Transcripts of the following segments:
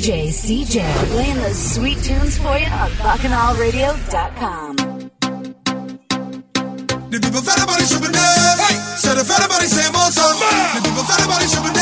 DJ CJ playing the sweet tunes for you on BakahnalRadio.com. The people fat about it, should be Hey! So the fat about it, same old song. The people fat about it, should be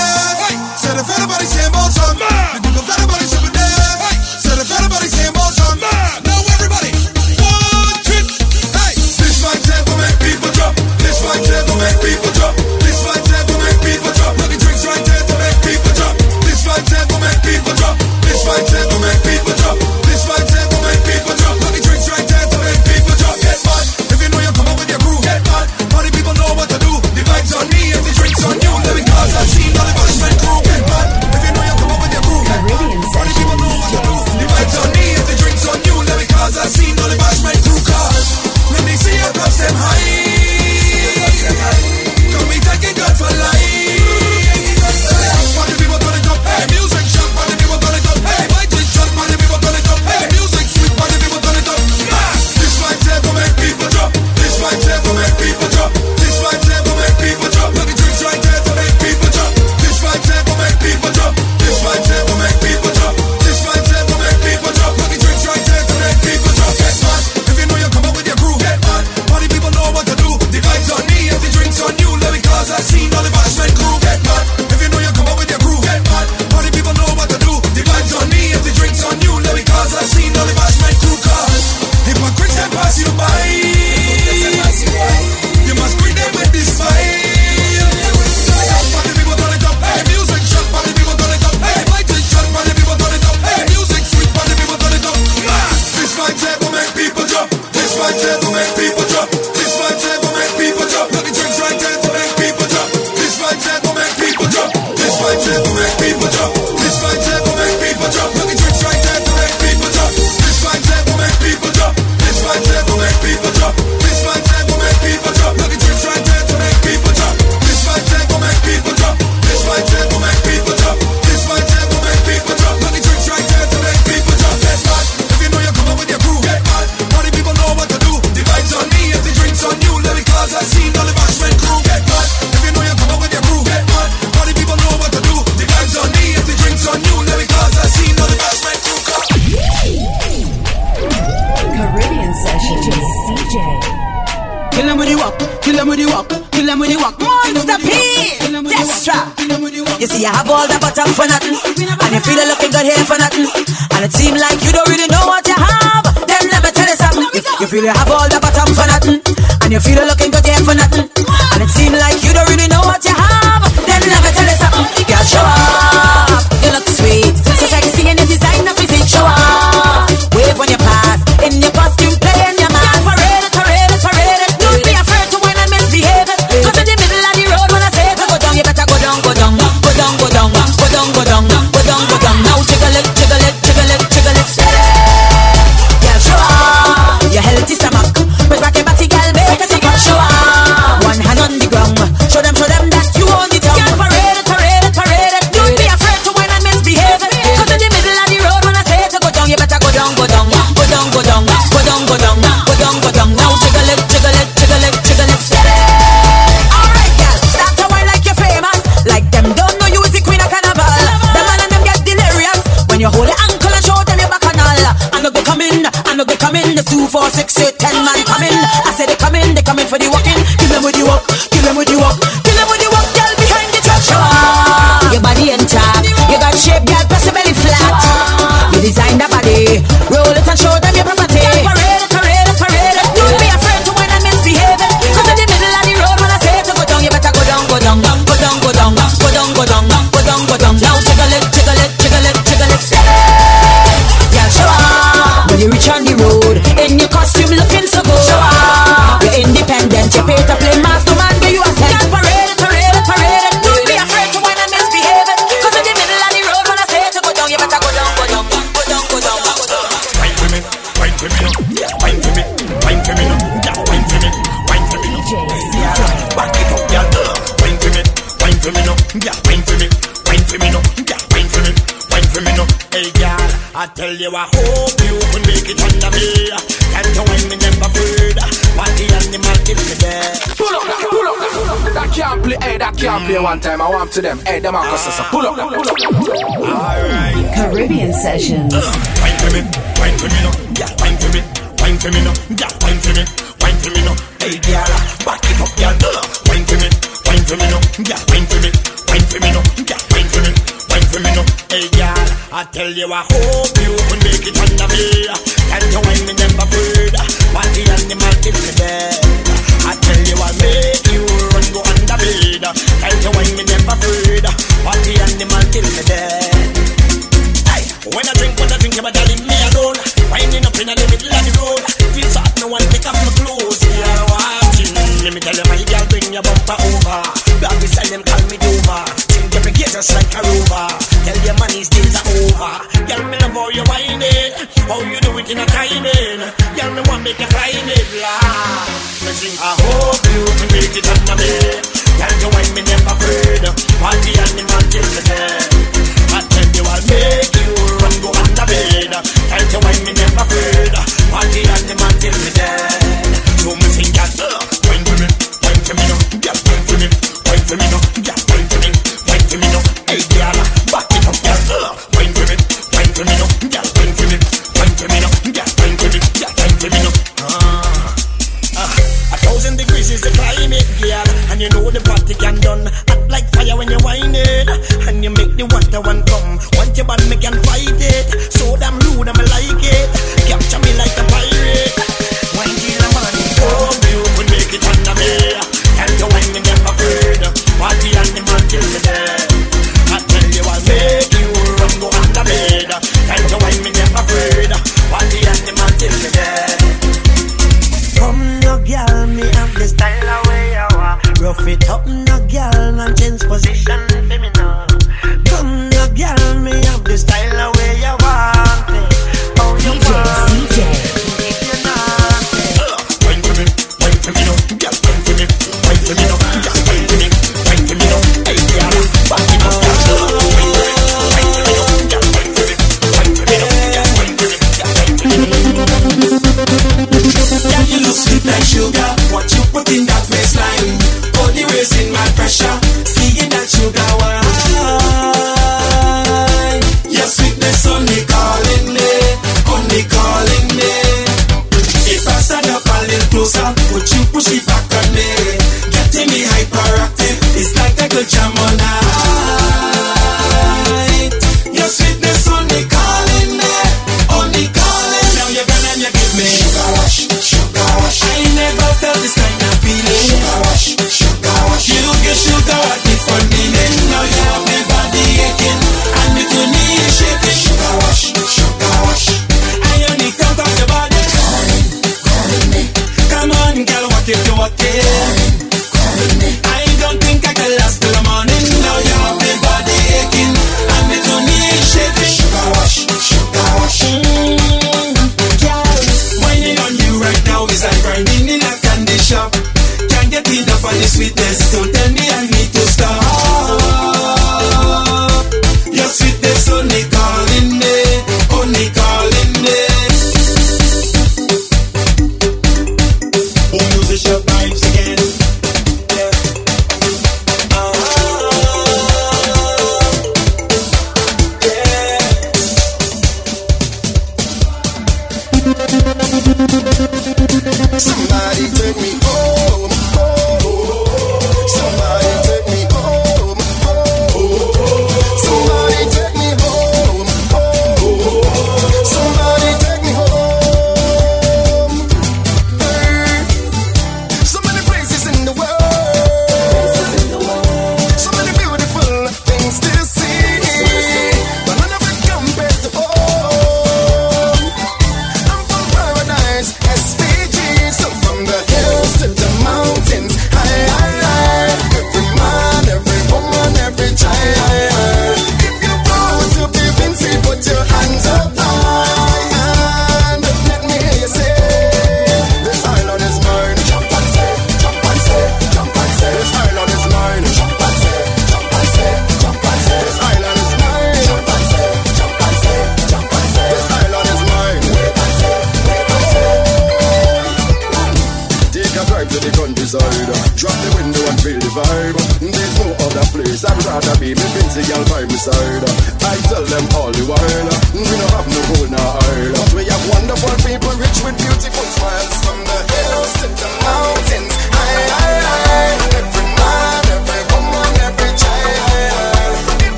one time I want to them. Hey, them are so pull up, pull up, pull up. Alright. Caribbean sessions. Uh, wine for me, wine for me, no. Yeah, wine for me, wine for me, no. Yeah, wine for me, wine for me, no. Hey, girl, uh, back it up, girl. Uh, wine for me, wine for me, no. Yeah, wine for me, wine for me, no. Yeah, wine for me, wine for me, no. Hey, girl, I tell you, I hope you can make it. Can you wine me never animal. I tell you, I make you run go under me afraid. Tight to wine, me never afraid. What the animal kill me dead. Hey, when I drink, what I drink, you better leave me alone. Winding up in the middle of the road. Feels hot, no one pick up my clothes. Yeah, watching. Let me tell you, my girl, bring your bumper over. Baby, sell them, call me Dover. Think every gate just like a rover. Tell your money days are over. Girl, me love how you whine it. How you do it in a timing. Girl, me want make you climb it, blah. Me sing, I hope you can make it under me. bed. Girl, you whine me never afraid. While the animal till the dead. I tell you I'll make you run go under bed. Girl, you whine me never afraid. While the animal till the dead.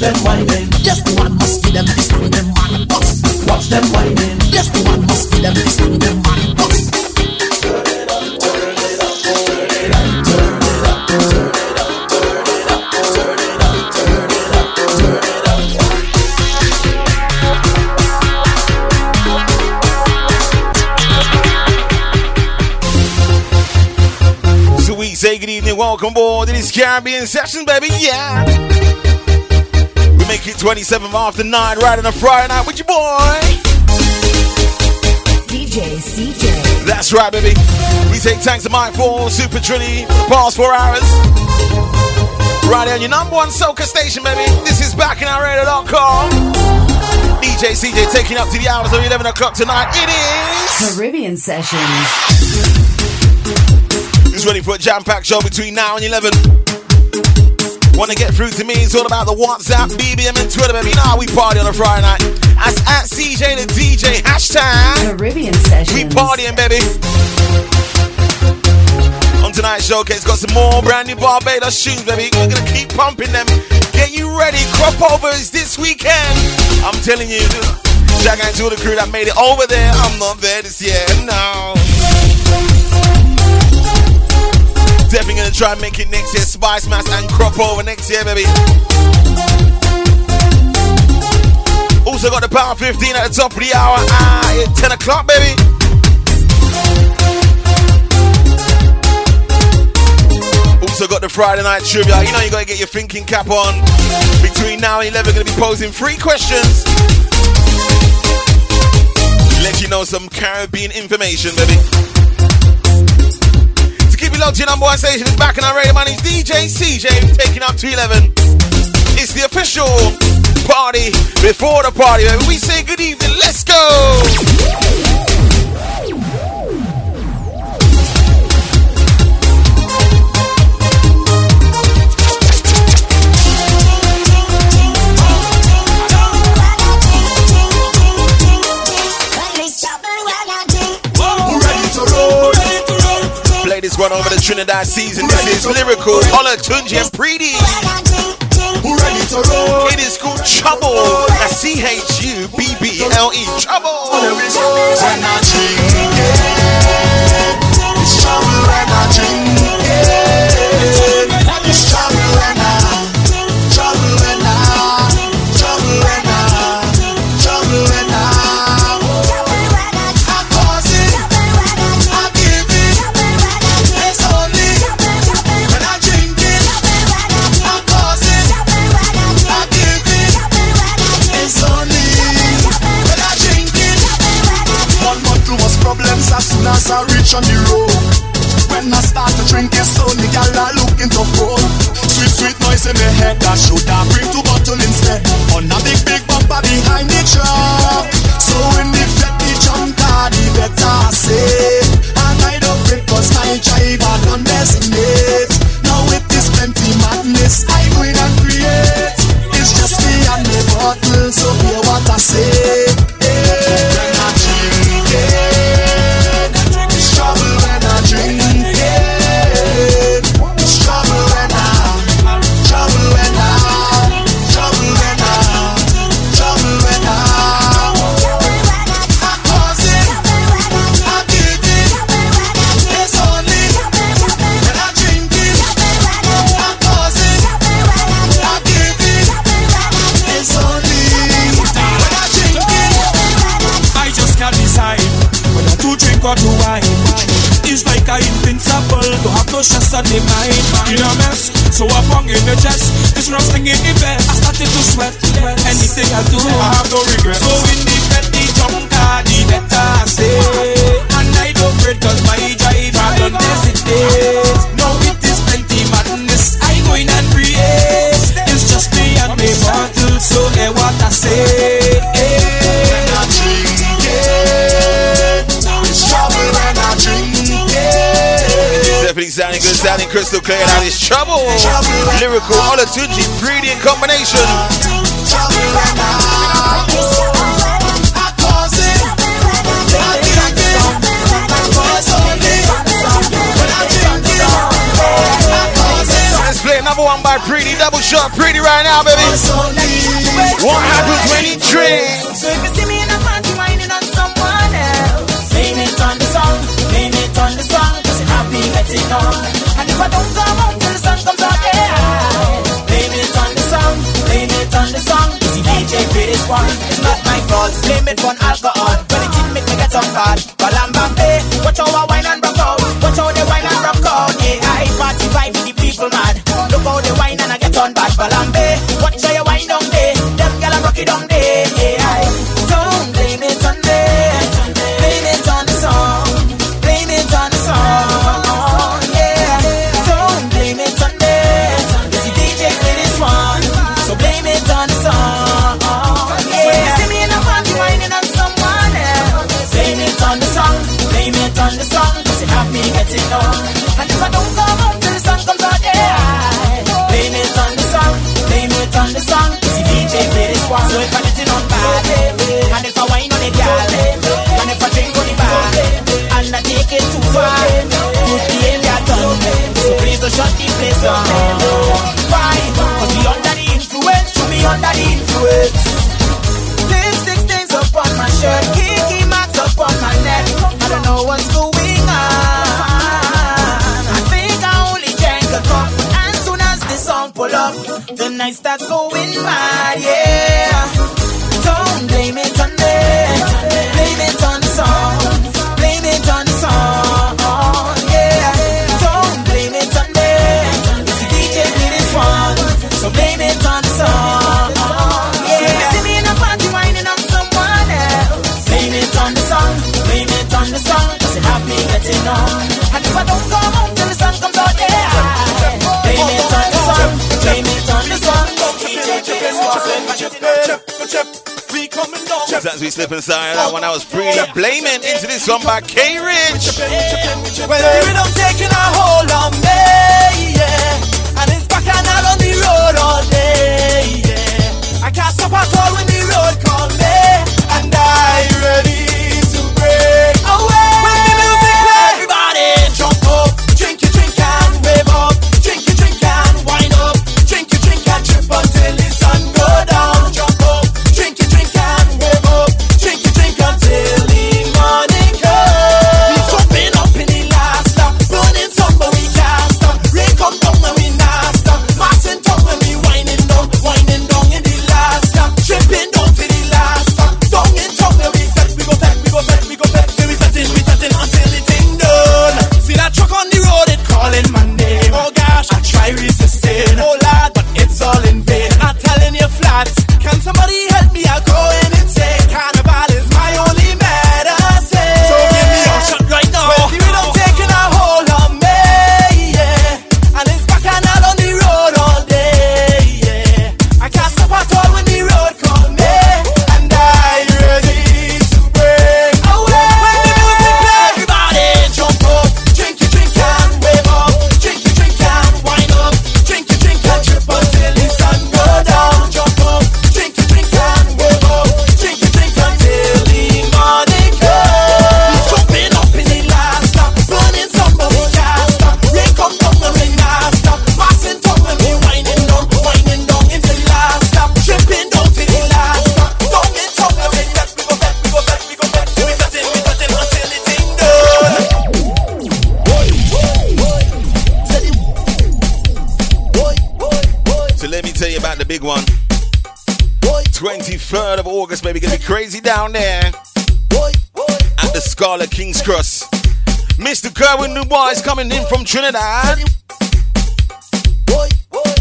Them whining. Yes, the one must give them this one, them man bust. Watch them whining. Yes, the one must give them this one, them man. Sweet, say good evening, welcome aboard to this Caribbean session, baby, yeah. Make it 27 after 9 right on a Friday night with your boy. DJ CJ. That's right, baby. We take thanks to Mike for Super Trini for the past four hours. Right on your number one soca station, baby. This is BakahnalRadio.com. DJ CJ taking up to the hours of 11 o'clock tonight. It is. Caribbean Sessions. It's ready for a jam-packed show between now and 11. Want to get through to me? It's all about the WhatsApp, BBM, and Twitter, baby. You know how we party on a Friday night. That's at CJ the DJ. Hashtag. Caribbean Sessions. We partying, baby. On tonight's showcase, got some more brand new Barbados tunes, baby. We're gonna keep pumping them. Get you ready. Crop overs this weekend. I'm telling you, Jack and to the crew that made it over there. I'm not there this year, no. Definitely gonna try and make it next year. Spicemas and crop over next year, baby. Also got the Power 15 at the top of the hour ah, at 10 o'clock, baby. Also got the Friday night trivia. You know you gotta get your thinking cap on. Between now and 11, gonna be posing three questions. Let you know some Caribbean information, baby. Locked, your number one station is BakahnalRadio. My name's DJ CJ, taking up to 11. It's the official party before the party. We say good evening. Let's go. This one over the Trinidad season. This is lyrical. Olatunji and Preedy. Ready to roll. It is called Chubble. That's C H U B B L E. Chubble. Yeah. It's trouble when in my head, that should have bring two bottle instead. On a big, big bumper behind the truck. So when the To clear out his trouble. Lyrikal Olatunji, Preedy in combination. Let's play another one by Preedy. Double shot, Preedy right now, baby. What happens when he drinks? Blame it on the song, blame it on the happy letting one. as we slip inside that one. I was Preedy blaming into this one by K Rich. Well, baby, I'm taking a hold on me, yeah. And it's back and out on the road all day, yeah. I can't stop at all when the road comes. crazy down there at the Scala King's Cross. Mr. Kerwin Dubois is coming in from Trinidad.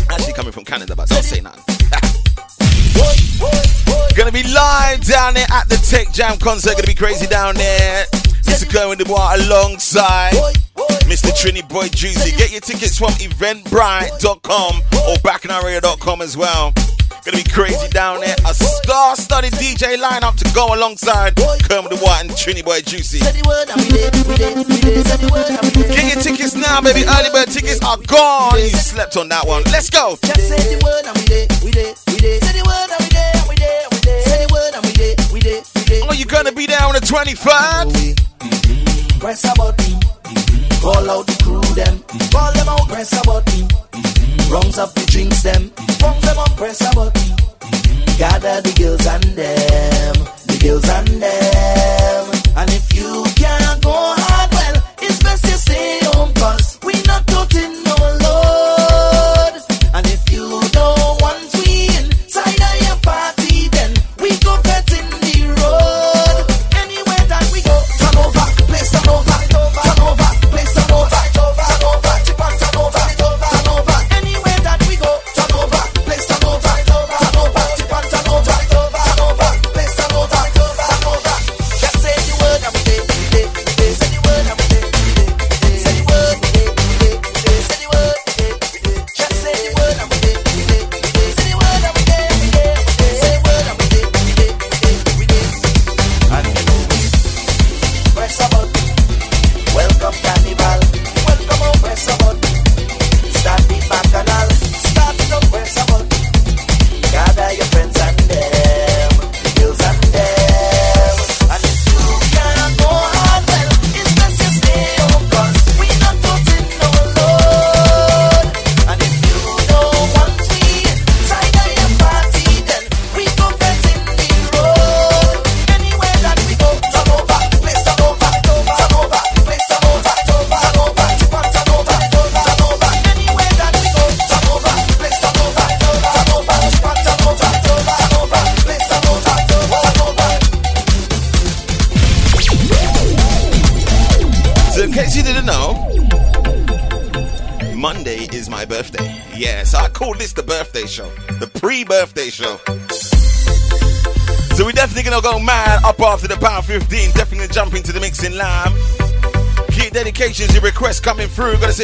Actually, coming from Canada, but don't say nothing. Gonna be live down there at the Tech Jam concert. Gonna be crazy down there. Mr. Kerwin Dubois alongside Mr. Trini Boy Juicy. Get your tickets from eventbrite.com or BakahnalRadio.com as well. Gonna be crazy down there. A star studded DJ lineup to go alongside Kermit the White and Trini Boy Juicy. Get your tickets now, baby. Early bird tickets are gone. You slept on that one. Let's go. Are you gonna be there on the 23rd? Press a button. Call out the crew, them. Call them out, press a button. Rounds up the drinks them, rounds them on press a button. Gather the girls and them.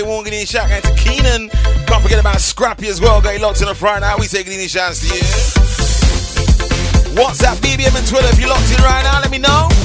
won't get any out to Keenan. Can't forget about Scrappy as well. Got locked in on Friday night. We say Guinea shots to you. What's up, BBM and Twitter? If you're locked in right now, let me know.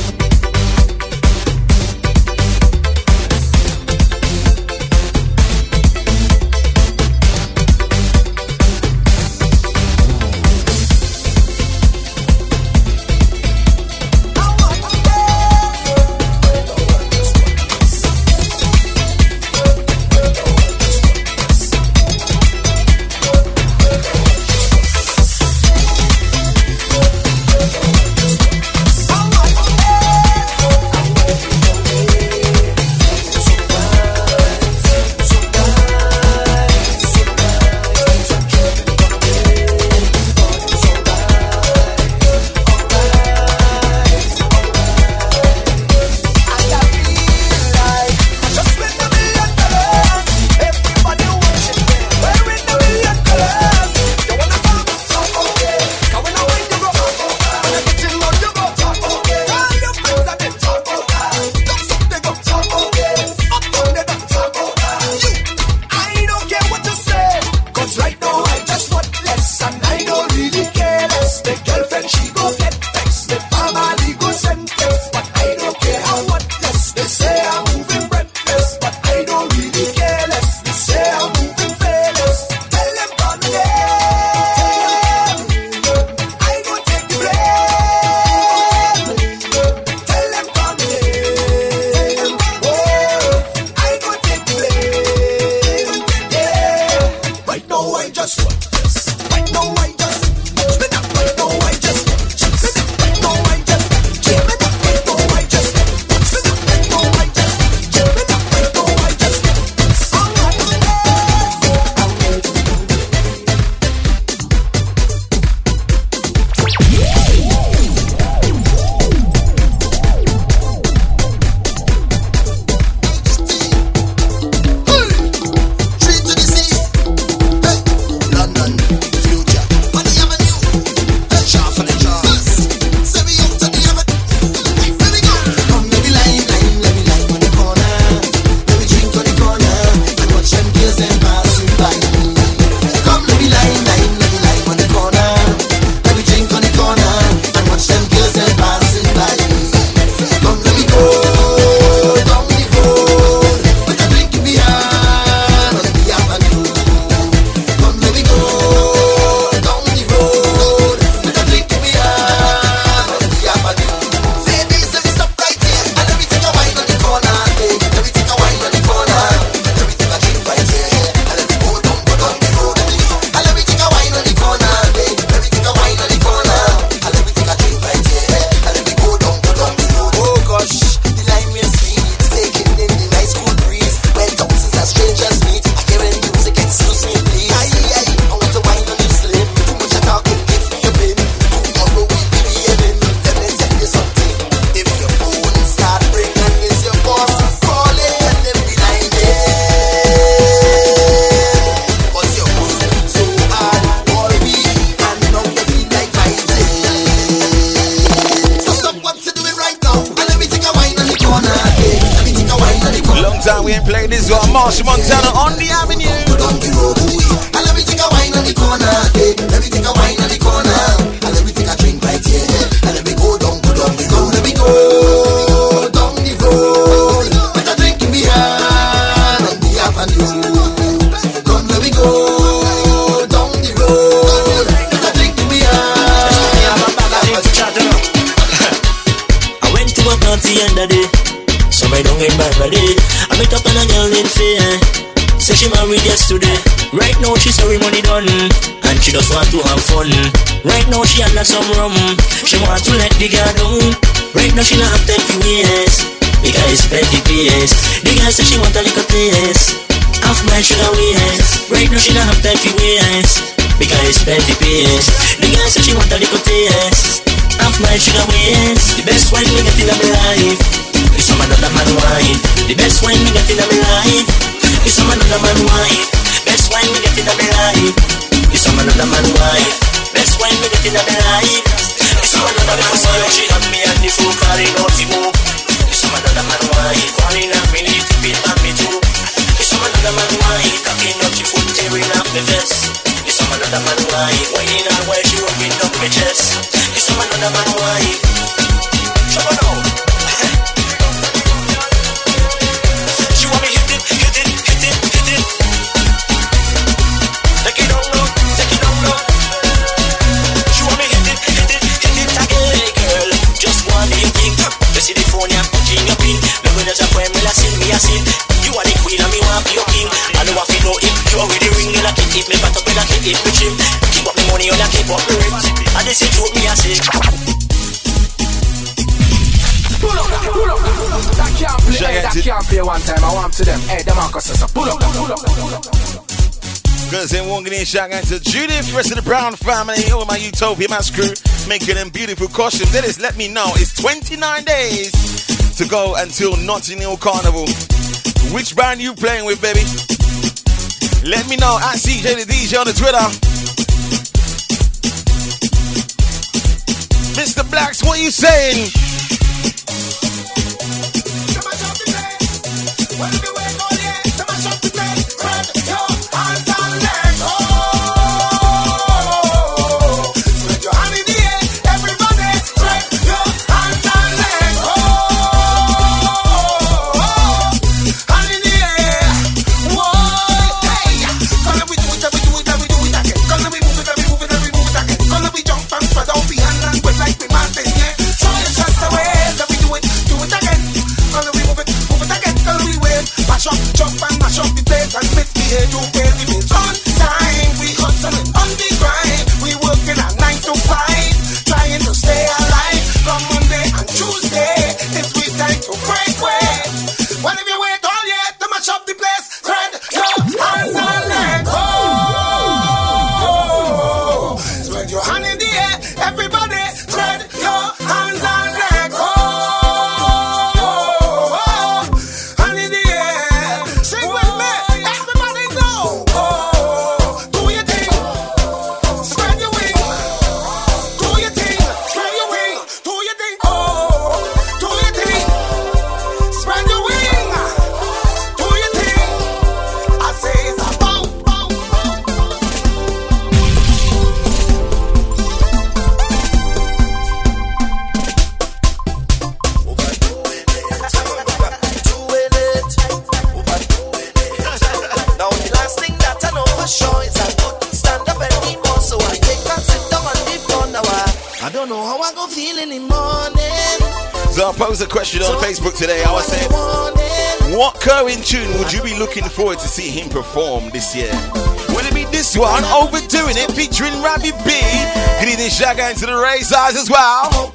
In life. Is some another man wife. She had me and the fool carrying out the move. Some another man wife. Calling up me need to beat on me man the the. Whining out while she rubbing up my chest. Some another man up, you like it, it me chim. Keep up the money, you like keep up the rent. And this is joke me a say. Pull up, pull up. That can't play, I hey, that to- can't play one time. I want to them. Hey, the Marcus says, pull up, pull up, pull up. Gonna say one good shout out to Judith, rest of the Brown family, all my Utopia Mass crew, making them beautiful costumes. That is, let me know, it's 29 days to go until Notting Hill Carnival. Which band you playing with, baby? Let me know at CJ the DJ on the Twitter. Mr. Blacks, what you saying? Forward to see him perform this year? Will it be this one, Overdoing It, featuring Rabbit B? Good evening, Shagga into the race size as well.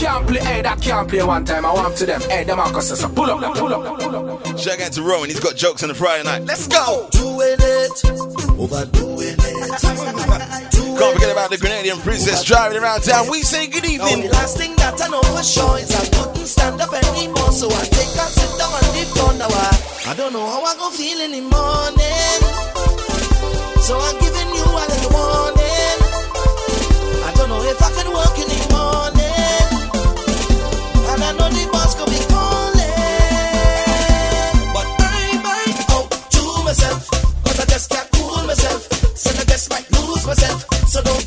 Can't play, hey, that can't play one time. I want to them. Hey, the Marcus says, pull up, pull up, pull up. Shagga into Rowan, he's got jokes on the Friday night. Let's go! doing it, overdoing it. Can't forget about the Grenadian princess driving around town. We say good Now evening. the last thing that I know for sure is I couldn't stand up anymore, so I take and sit down on the floor now. I, I don't know how I'm gonna feel in the morning, so I'm giving you a little warning. myself, so don't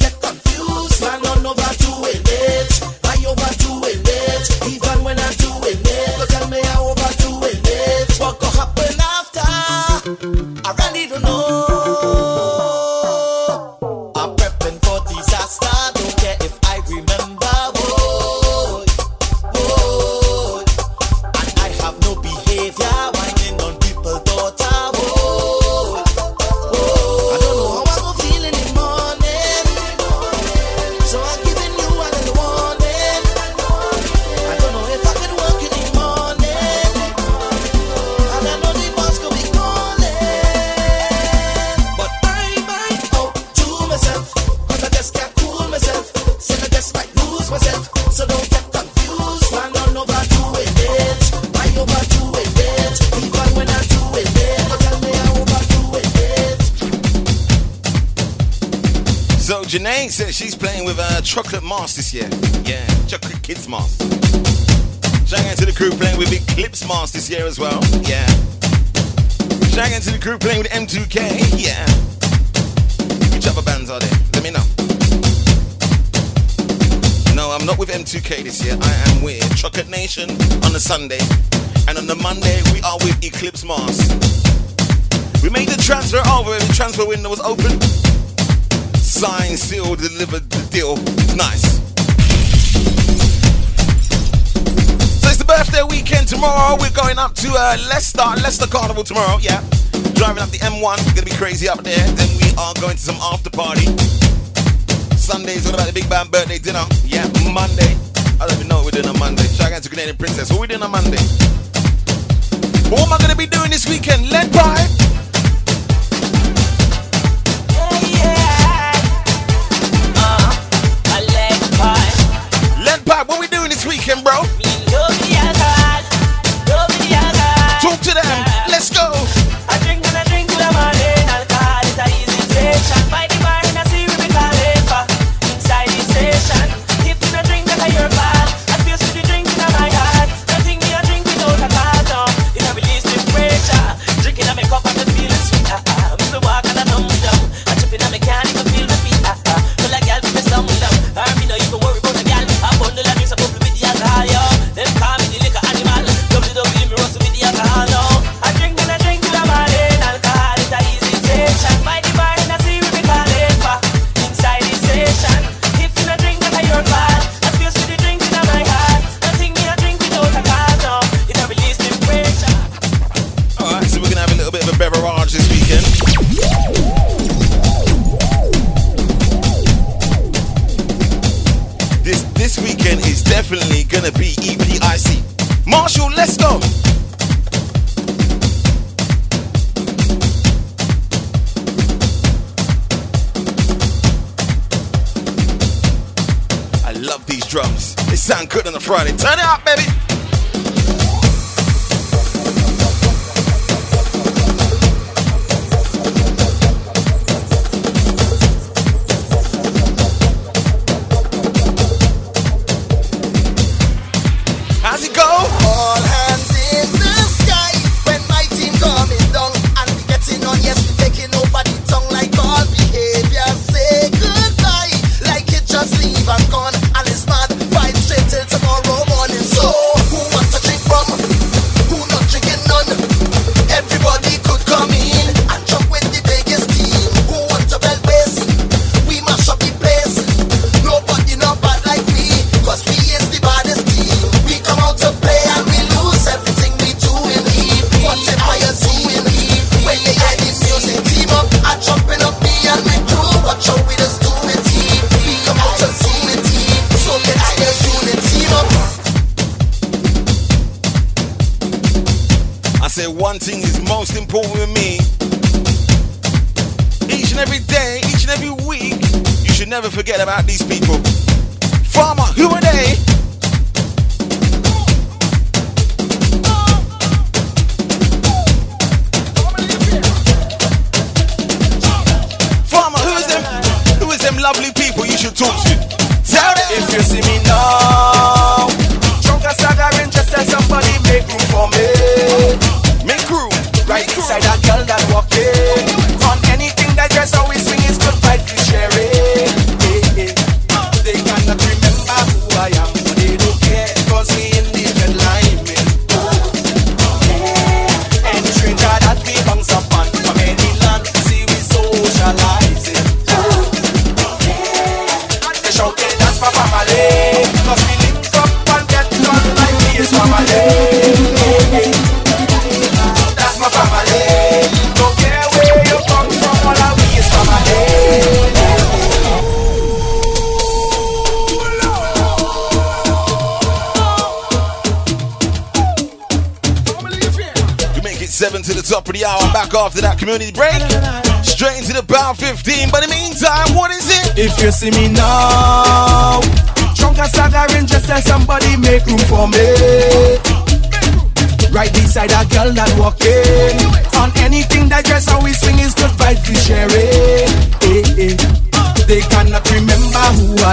said she's playing with a chocolate mask this year. Yeah, chocolate kids mask. Shout out to the crew playing with Eclipse mask this year as well. Yeah. Shout out to the crew playing with M2K. Yeah. Which other bands are there? Let me know. No, I'm not with M2K this year. I am with Chocolate Nation on a Sunday. And on the Monday, we are with Eclipse Mask. We made the transfer over, the transfer window was open. Signed, sealed, delivered the deal. Nice. So it's the birthday weekend tomorrow. We're going up to uh, Leicester, Leicester Carnival tomorrow, yeah. Driving up the M1, we're gonna be crazy up there. Then we are going to some after party. Sunday's all about the big band birthday dinner. Yeah, Monday. I don't even know what we're doing on Monday. Shout out to Canadian Princess. What are we doing on Monday? What am I gonna be doing this weekend? Lead pipe. Friday. Time.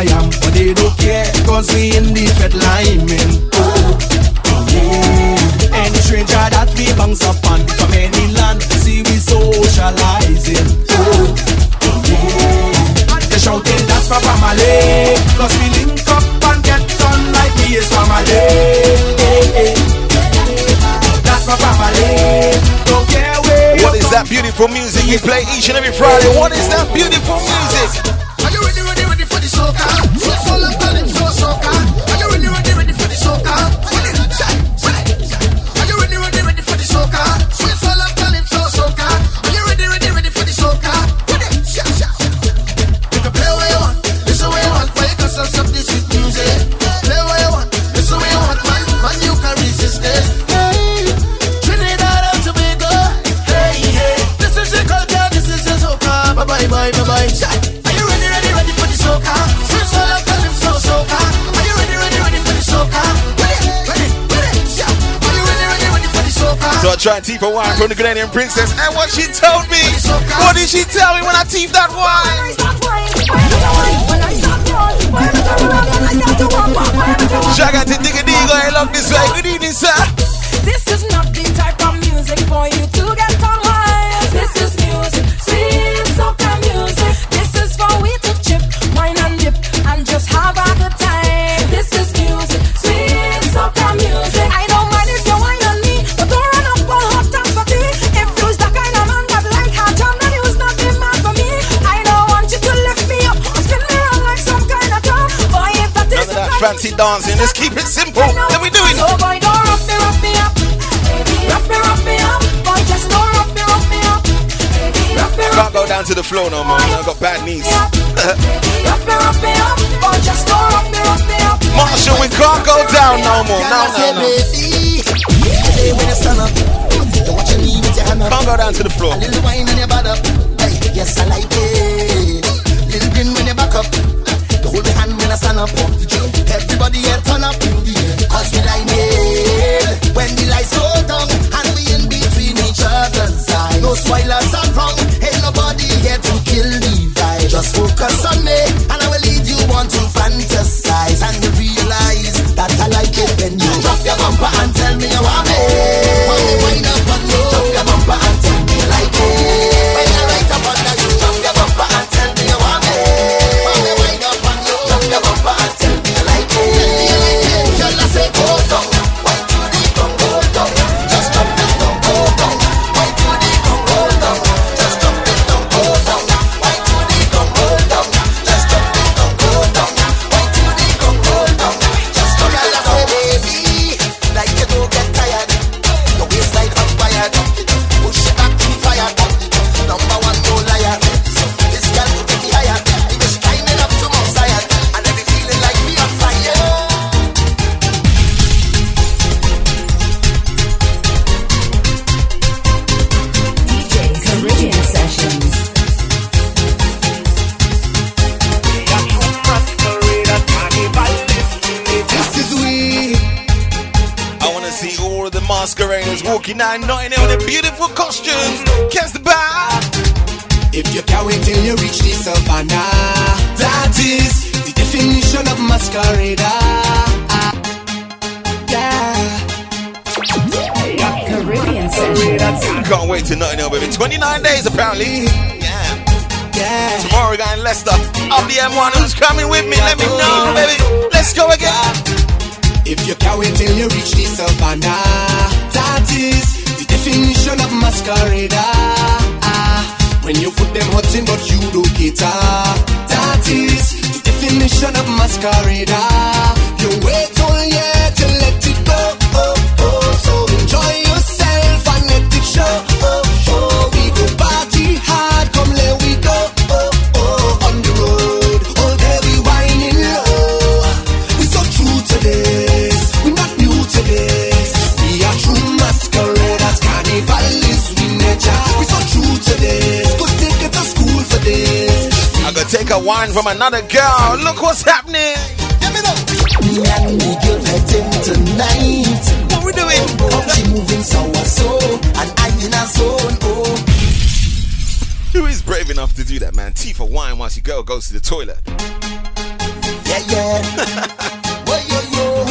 I am, but they don't care, cause we in the fed lineman. Oh, yeah. Any stranger that we bounce upon from any land, see we socializing. Oh, yeah. They shouting that's for family, cause we link up and get done like we is family. That's for family, don't care where What is that beautiful music we play each and every Friday? What is that beautiful music? And teeth a wine from the Canadian princess, and what she told me, what did she tell me when I teeth that wine? Shout out to Digga Digo, I love this way. Good evening, sir. This is not the type of music for you to get on fancy dancing. Let's keep it simple. Then we do it. so boy, don't rough me, rough me up. Rough me, rough me up. Boy, just don't rough me, rough me up. Baby, rough me, Can't go down to the floor no more. I've got bad knees. rough me, rough me up. Boy, just don't rough me, rough me up. Marshall, we can't go down no more. No, no, no. Hey, when you stand up, you watch your knee with your hand up. Can't go down to the floor. A little wine on your butt up. Hey, yes, I like it. Little grin when you back up. Hold the hand when I stand up. Cause we like. When the lights go down and we in between each other's eyes. No. Ain't nobody here to kill the vibe. Just focus on me and I will lead you on to fantasize. And you realize that I like it when you drop your bumper masqueraders walking down Nottingham in their beautiful costumes. Catch the bar. If you can't wait till you reach the savannah, that is the definition of masquerader. Yeah. Caribbean Sessions. Can't wait to Nottingham, baby. 29 days apparently. Yeah. Yeah. Tomorrow we're going Leicester. Up the M1. Who's coming with me? Let me know, baby. Let's go again. If you can't wait till you reach the savannah, that is the definition of masquerader. Ah, when you put them hot in but you don't cater, ah. that is the definition of masquerader. You wait all year to let it go. Oh, oh, oh. so enjoy yourself and let it show. A wine from another girl. Look what's happening. Me and me girl. What we doing? Oh, she moving so so, and I in a zone. Oh, Who is brave enough to do that, man? man. Tea for wine once your girl goes to the toilet. Yeah, yeah. Whoa, yo, yo.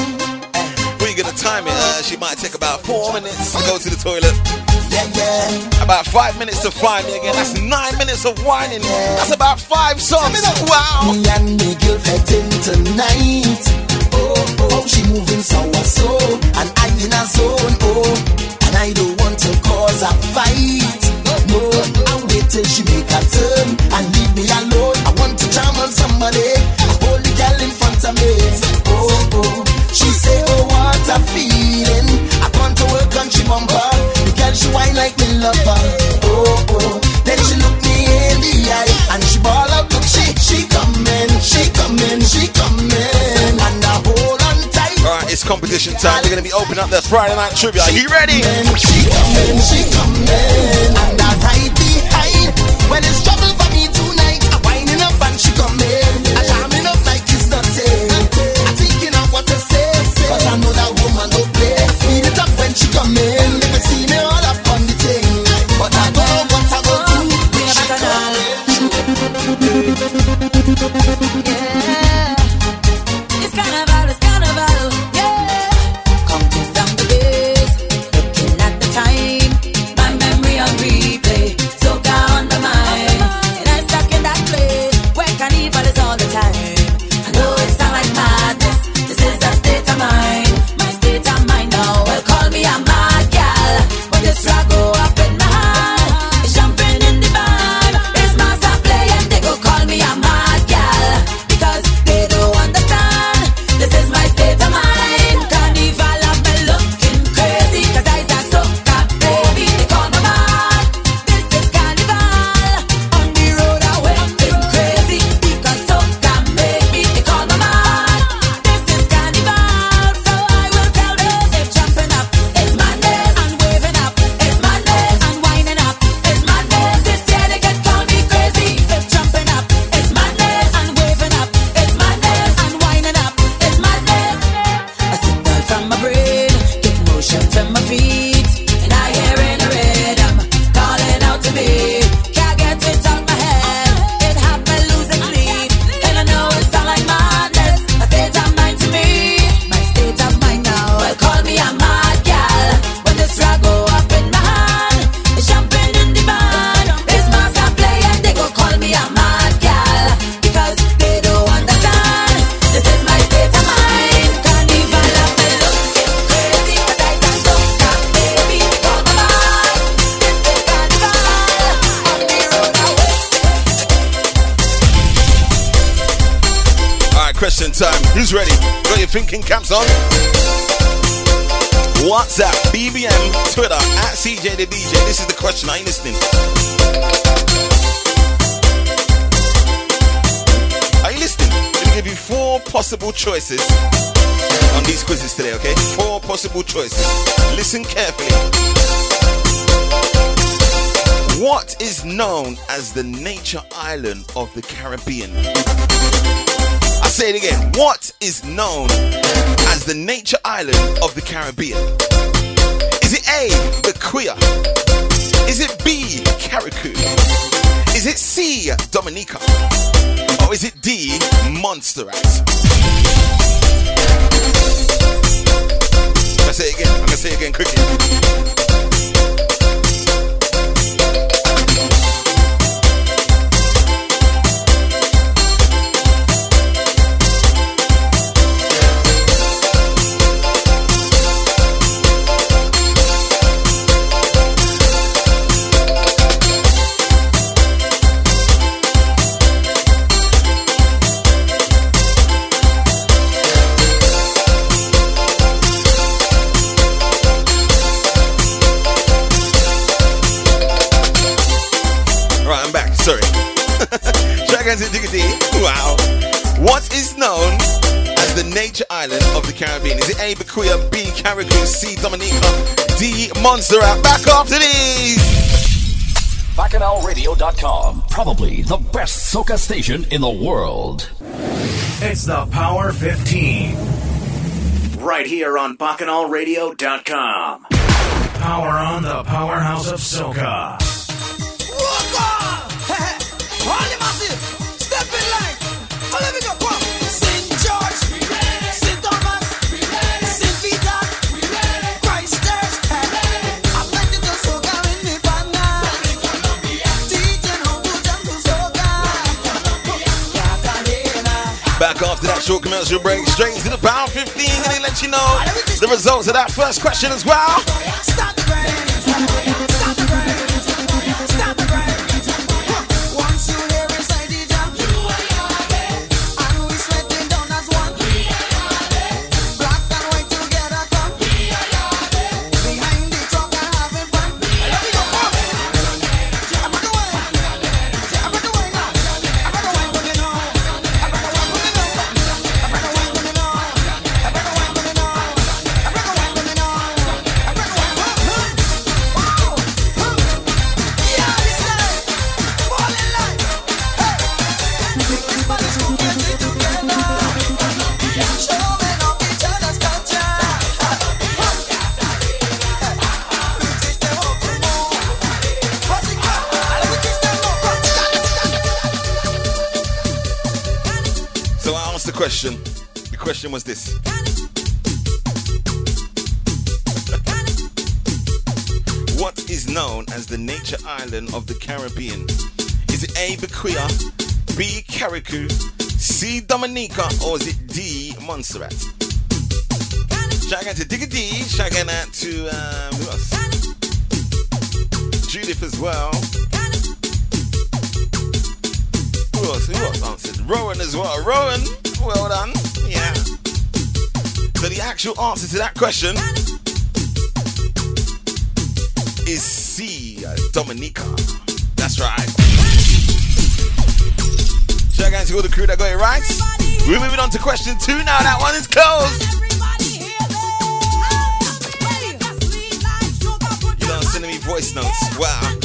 When you gonna time it? Uh, she might take about four minutes to go to the toilet. About five minutes to find me again. That's nine minutes of whining. That's about five songs. Wow. Me and me girl fetting tonight. Oh, oh, she moving so so, and I in a zone. Oh, and I don't want to cause a fight. No, I wait till she make a turn and leave me alone. I want to charm on somebody. I the girl in front of me. Oh, oh, she say, oh what a feeling. I want to work on she bumper. Girl she whine like me lover. Oh, oh, then she look me in the eye and she ball out. Look, she she coming, she coming, she coming, and I hold on tight. Alright, it's competition time. We're gonna be opening up the Friday night trivia. Are you ready? She coming, she coming, and I right behind. When it's trouble for me tonight, possible choices. Listen carefully. What is known as the nature island of the Caribbean? I say it again. What is known as the nature island of the Caribbean? Is it A, Bequia? Is it B, Carriacou? Is it C, Dominica? Or is it D, Montserrat? Carriacou, C, Dominica, D, Montserrat? Back after these. BakahnalRadio.com. Probably the best soca station in the world. It's the Power 15. Right here on BakahnalRadio.com. Power on the powerhouse of soca. Short commercial break, straight to the Power 15, and they let you know the results of that first question as well. Island of the Caribbean? Is it A. Bequia, B. Carriacou, C. Dominica, or is it D. Montserrat? Shout out to Digga D. Shout out to um, who else? Judith as well. Who else? Who else answered? Rowan as well. Rowan, well done. Yeah. So the actual answer to that question Dominica. That's right. Shout out to all the crew that got it right. We're moving on to question two now. That one is closed. You know, sending me voice notes. Wow.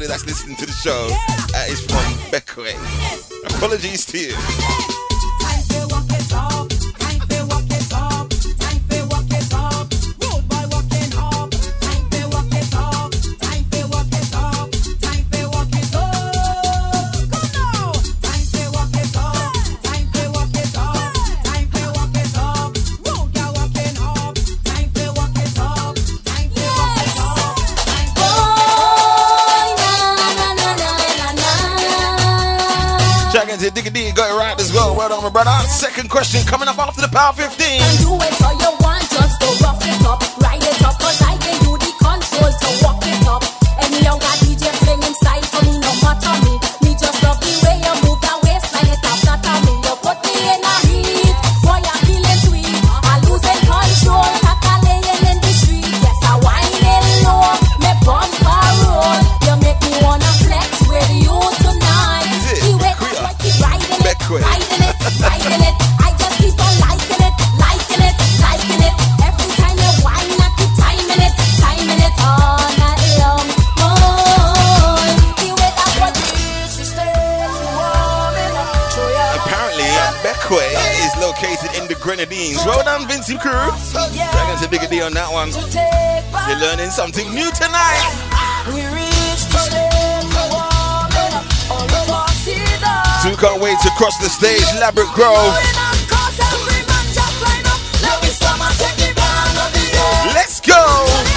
Anybody that's listening to the show uh, is from Bequia. Apologies to you. Check into Digga D, got it right as well. Well done, my brother. Second question coming up after the Power 15. Do it all you want, just it up, ride it up, cause I give you the control to walk it up. DJ Crew. Dragon to Digga D on that one. You're learning something new tonight. We can't wait to cross the stage, Ladbroke Grove. Let's go!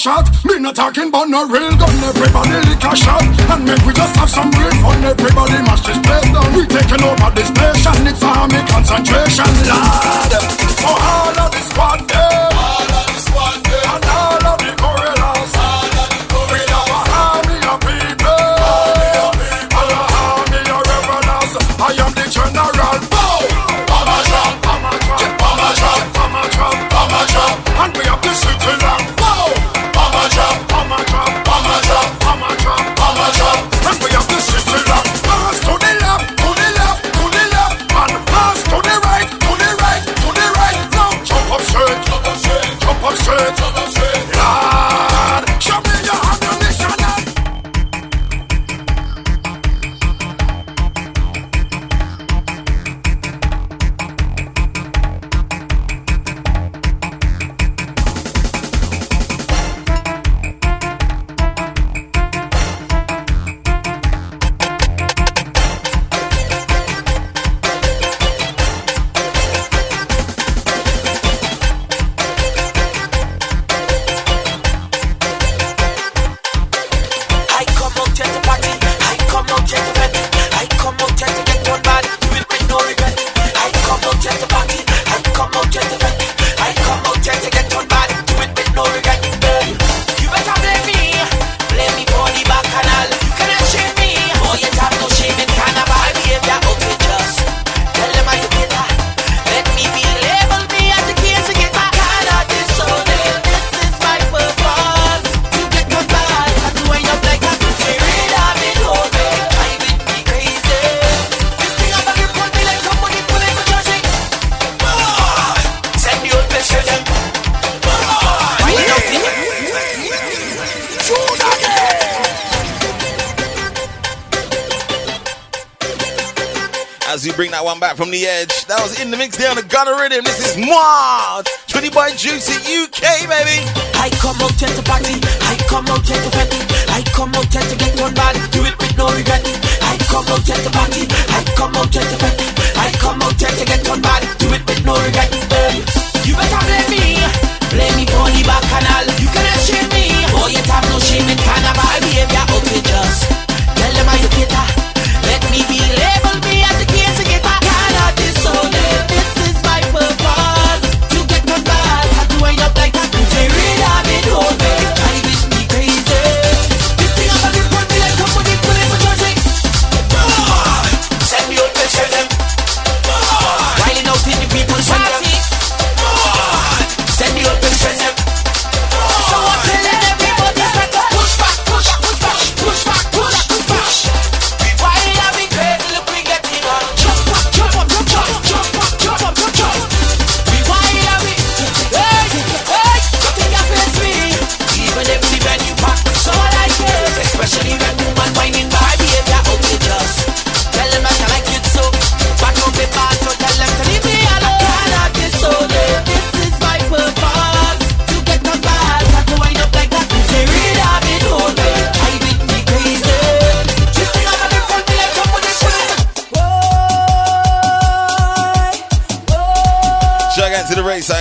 shot. Me not talking about no real gun. Everybody lick a shot. And make we just have some real fun. Everybody must this place down. We taking over this station. It's army concentration, lad. For all of this squad.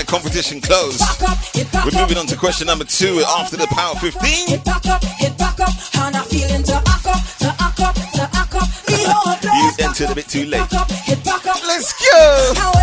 competition closed. We're moving on to question number two after the power 15. You entered a bit too late. Let's go.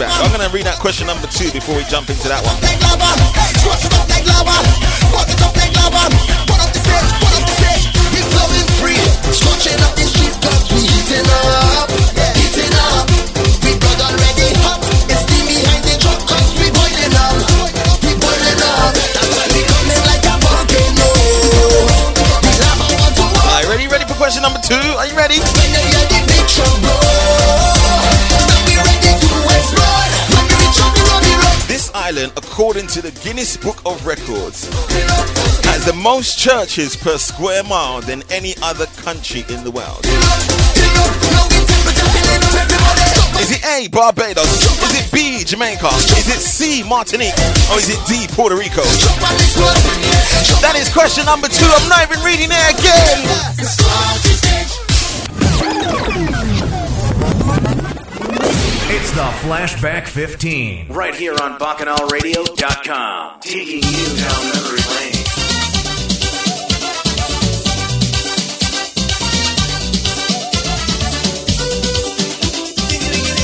back. I'm going to read out question number two before we jump into that one. Guinness Book of Records has the most churches per square mile than any other country in the world. Is it A, Barbados? Is it B, Jamaica? Is it C, Martinique? Or is it D, Puerto Rico? That is question number two. I'm not even reading it again. It's the Flashback 15, right here on BakahnalRadio.com. Taking you down memory lane.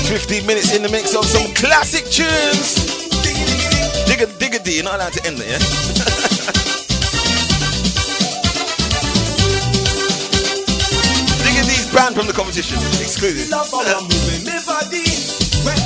Fifteen minutes in the mix of some classic tunes. Digga diggity, you're not allowed to end it, yeah? banned from the competition. Excluded.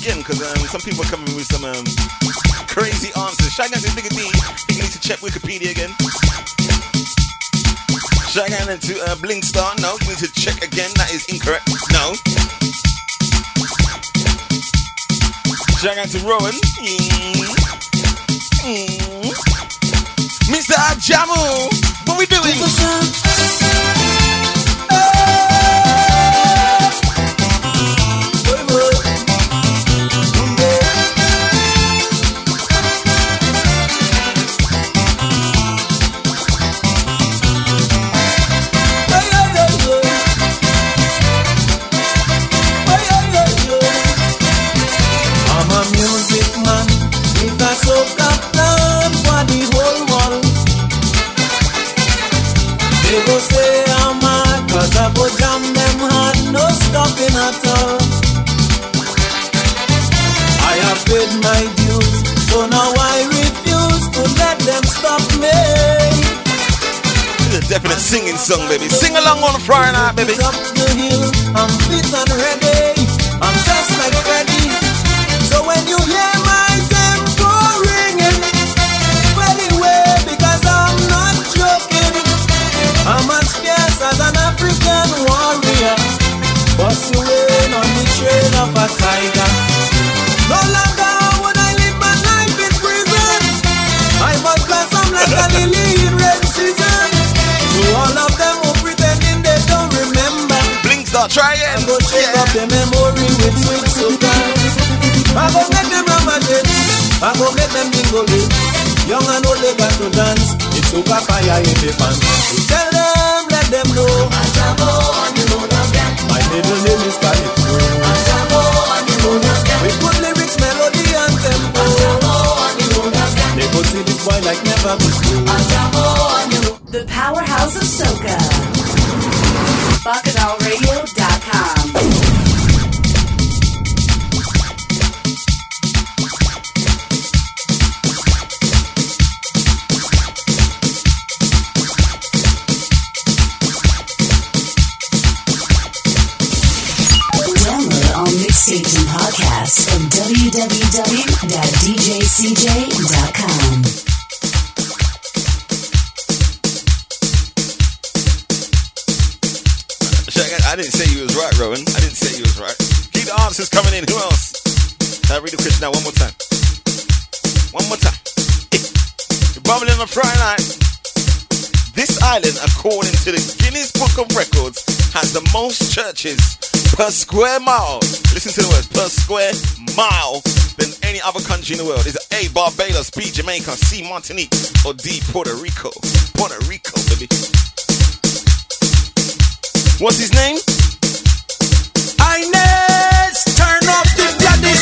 because um, some people come I go make them bingo live. Young and old they got to dance. It's super fire in the pants. So tell them, let them know. Ashabo on the road of black. My middle name is Calypso. Ashabo on the road of black. With good lyrics, melody and tempo. Ashabo on the road of black. They go see this boy like never before. Ashabo most churches per square mile. Listen to the words per square mile than any other country in the world. Is A. Barbados, B. Jamaica, C. Martinique, or D. Puerto Rico? Puerto Rico, baby. What's his name? Ines, turn up the bloody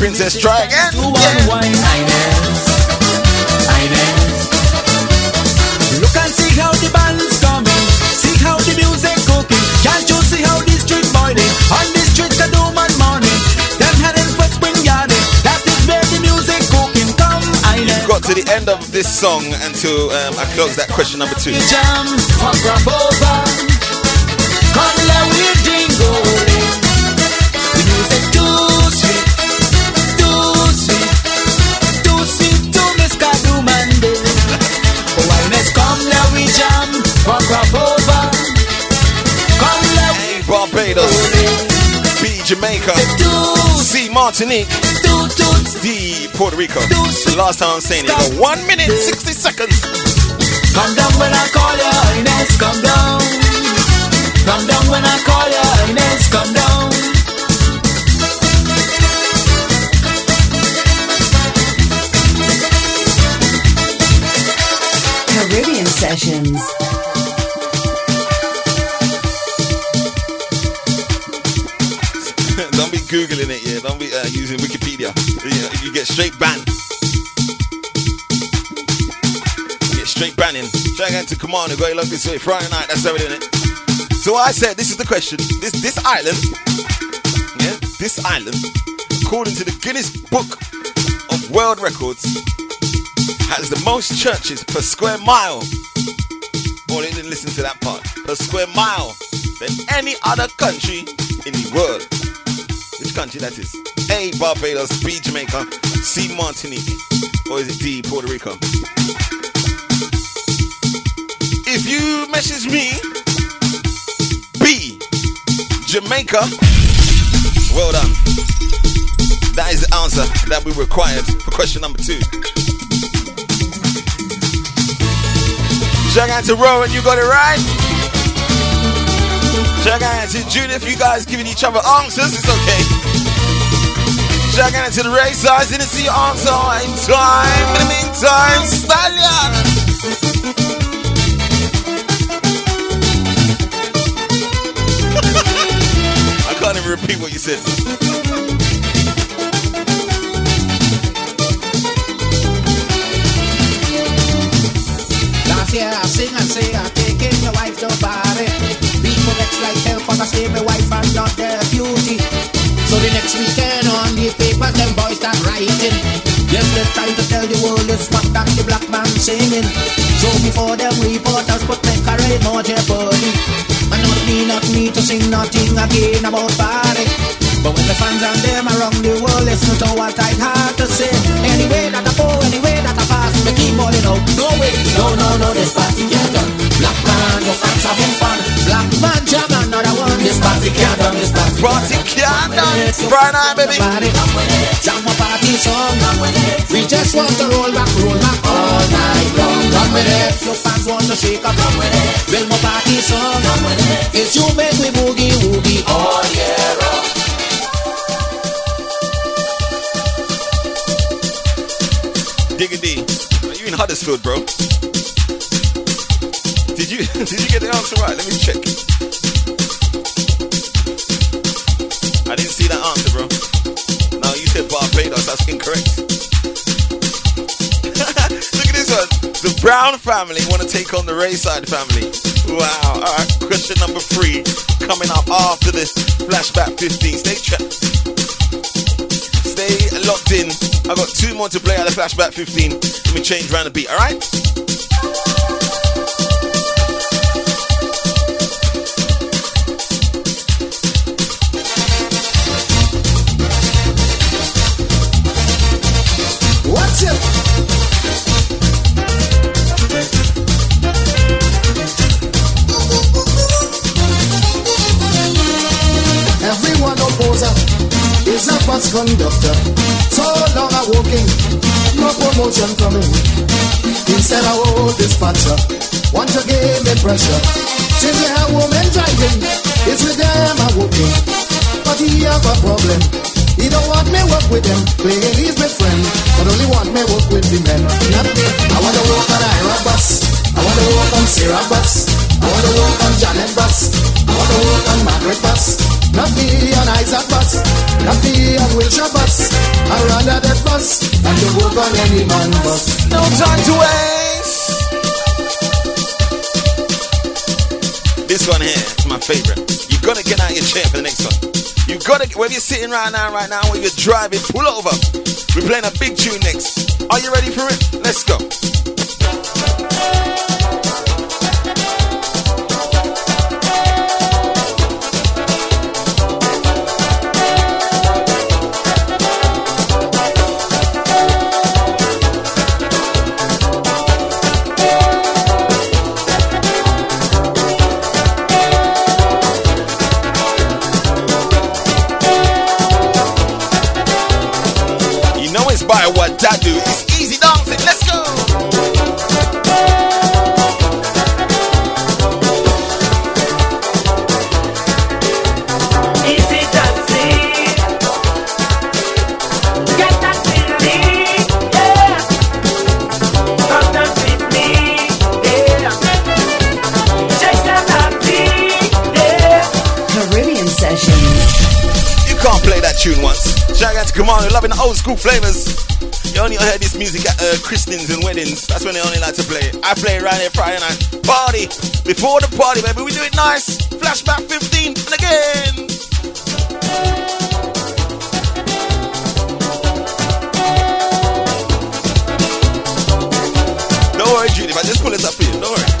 Princess, try again. To unwind, Ines. Ines. Look and see how the band's coming. See how the music cooking. Can't you see how the street boiling? On the street, the doom and morning. Them heading for spring yarding. That is where the music cooking. Come, Ines. Got to the end of this song until um, I close that question number two. jam jam for. Come let we Barbados, B. Jamaica, C. Martinique, D. Puerto Rico. The last time I'm saying it. You one minute, 60 seconds. Come down when I call your Ines, come down. Come down when I call your Ines, come down. Caribbean Sessions. Googling it, yeah. Don't be uh, using Wikipedia. You, get straight banned. You get straight banning. Try again to Command, go along this way. Friday night, that's how we're doing it. So I said, this is the question. This this island, yeah, this island, according to the Guinness Book of World Records, has the most churches per square mile. Oh, they didn't listen to that part. Per square mile than any other country in the world. Which country that is? A. Barbados, B. Jamaica, C. Martinique, or is it D. Puerto Rico? If you message me, B. Jamaica, well done. That is the answer that we required for question number two. Shout out to Rowan, you got it right. Shout out to Judith, you guys giving each other answers, it's okay. Shout out to the race size, didn't see your answer in time. In the meantime, Stallion. I can't even repeat what you said. Last year I sing and say I'm taking your wife to party. People vex like hell cause I say wife and not their beauty. So the next weekend on the papers them boys start writing. Yes, they try to tell the world it's what that the black man singing. So before them reporters put their career more jeopardy. And not me, not me to sing nothing again about party. But when the fans and them around the world listen to what I had to say Anyway that I go, anyway that I pass They keep calling out, no way, no, no, no, this party can't done Black man, your fans having fun Black man, jam another one This Party can't done this party. Party can't done. Friday night, baby. Jam a party song. We just want to roll back, roll back all night long. Come with it. Your fans want to shake up. Come with it. Well, my party song. Come with it. It's you make me boogie woogie all year round. Diggity. Are you in Huddersfield, bro? Did you did you get the answer right? Let me check. I didn't see that answer, bro. No, you said Barbados. That's incorrect. Look at this one. The Brown family want to take on the Rayside family. Wow. All right. Question number three coming up after this flashback 15. Stay trapped. Stay locked in. I got two more to play out of flashback 15. Let me change around the beat. All right. Conductor. So long I walking, no promotion coming. Instead I hold dispatcher, want to give me pressure. Since we have women driving, it's with them I'm working. But he have a problem. He don't want me work with him, playing he's my friend, but only want me work with the men. Not me. I wanna work on Ira bus. I wanna work on Sarah bus. I wanna work on Janet bus. I wanna work on Margaret bus. Not be on Isaac bus. Not be on Wilshire bus. I rather that bus than to work on any man bus. No time to waste. This one here is my favorite. You gotta get out your chair for the next one. You gotta, wherever you're sitting right now, right now, where you're driving, pull over. We're playing a big tune next. Are you ready for it? Let's go. Shout on, Commander, loving the old school flavors. You only heard this music at uh, christenings and weddings. That's when they only like to play it. I play it right here Friday night. Party. Before the party, baby. We do it nice. Flashback 15 and again. Don't worry, Judy. I just pull it up you, don't worry.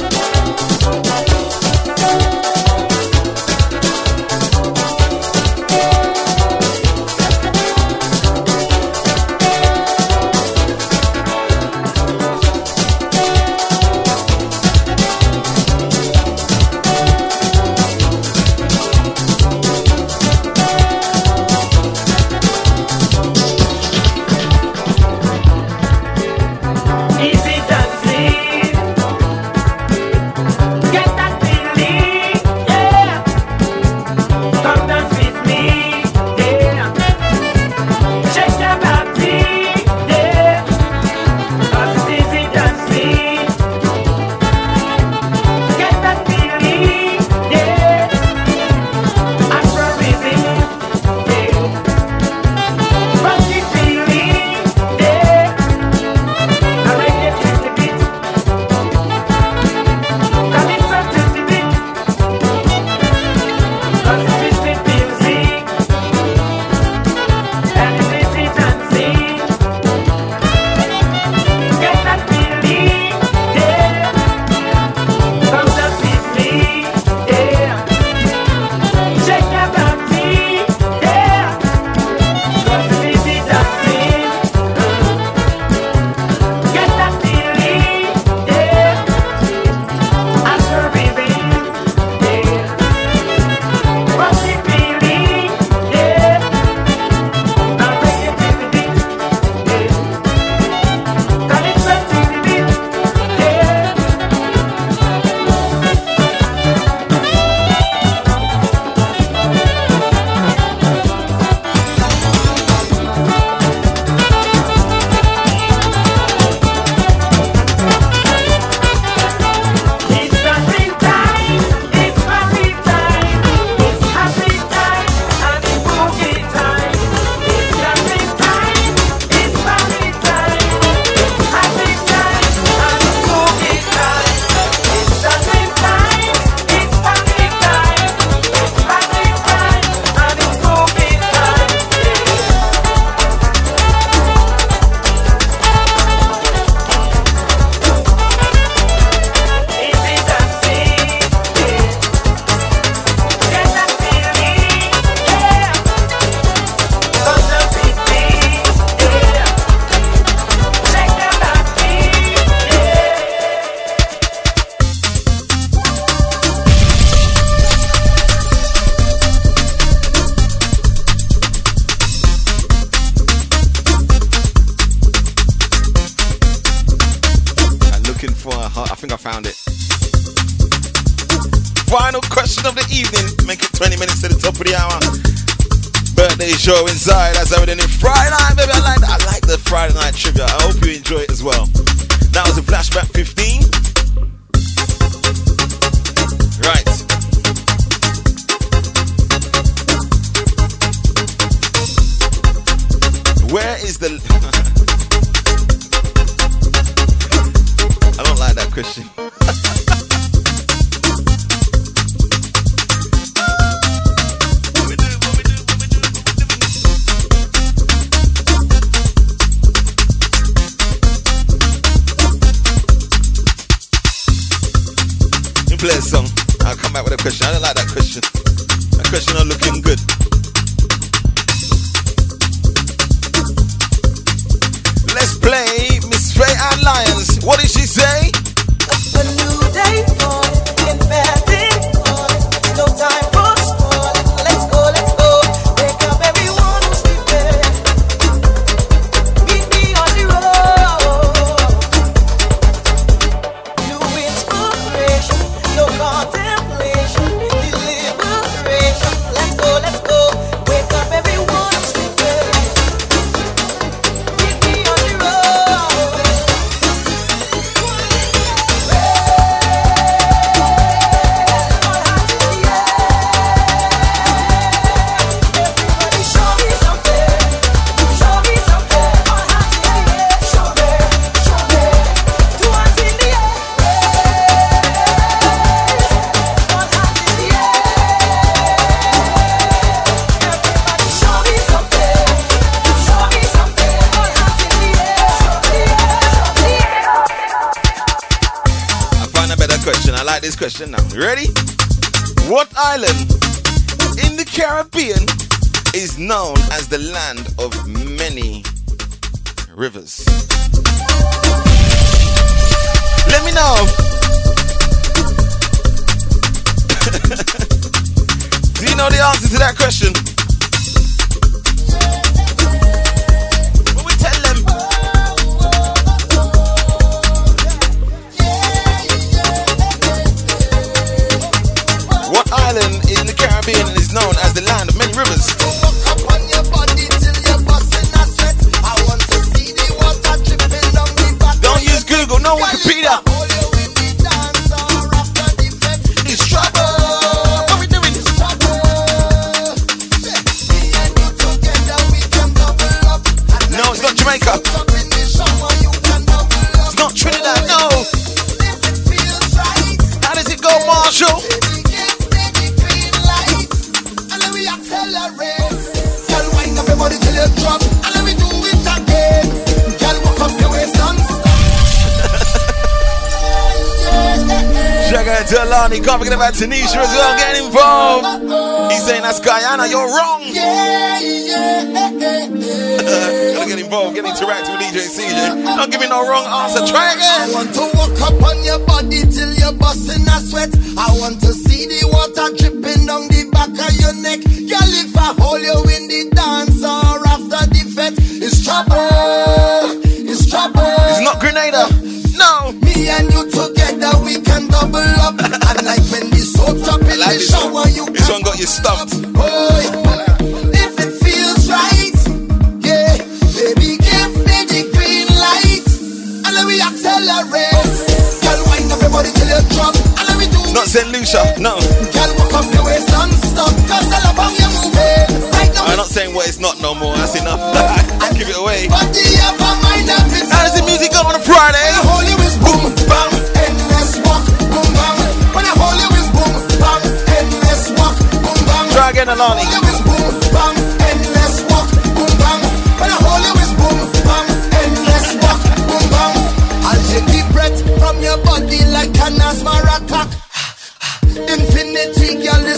Tanisha as well, get involved. He's saying, That's Guyana, you're wrong. Yeah, yeah, yeah. Gotta get involved, get interactive with DJ CJay. Don't give me no wrong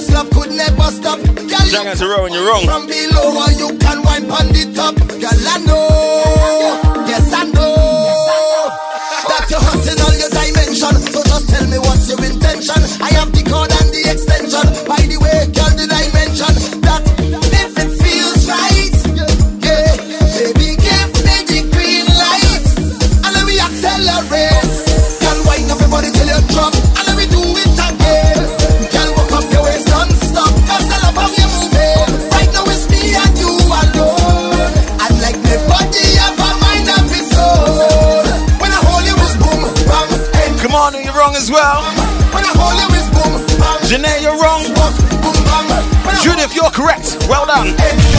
this love could never stop. Girl, you're wrong, you're wrong. From below, or you can on the top. Girl, I know. Yes, I know. That you're all your dimension. So just tell me what's your intention. I have the code. you're correct. Well done.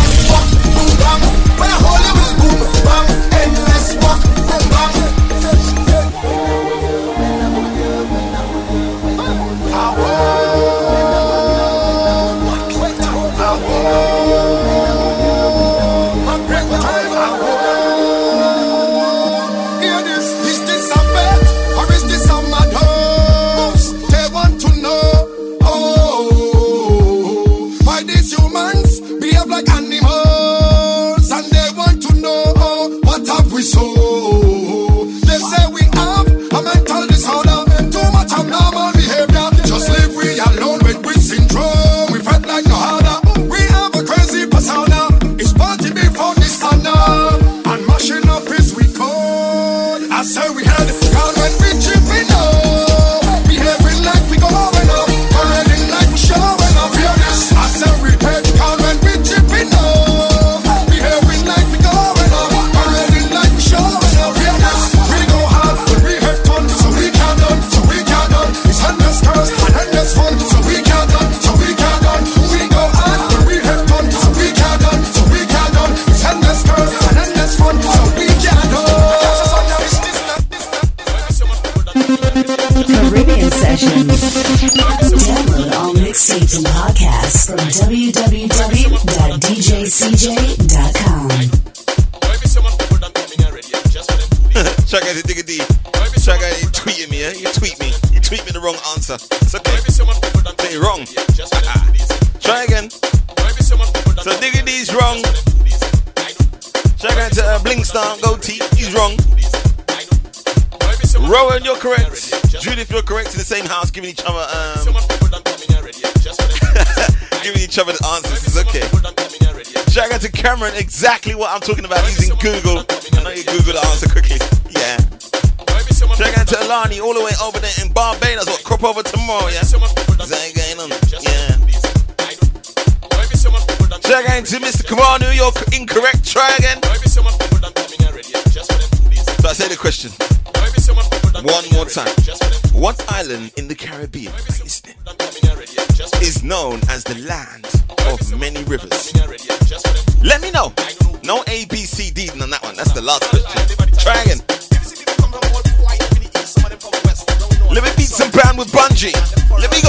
giving each other um, giving each other the answers. is okay. Shout out to Cameron, exactly what I'm talking about using Google. I know you Google the answer quickly. Yeah. Shout out to Alani, all the way over there in Barbados. What crop over tomorrow? Yeah. Yeah. Try again to Mr. Kamanu, you're incorrect. Try again. So I say the question. One more time. What island in the That's the last question. Dragon. Let me beat some brown with bungee. Let me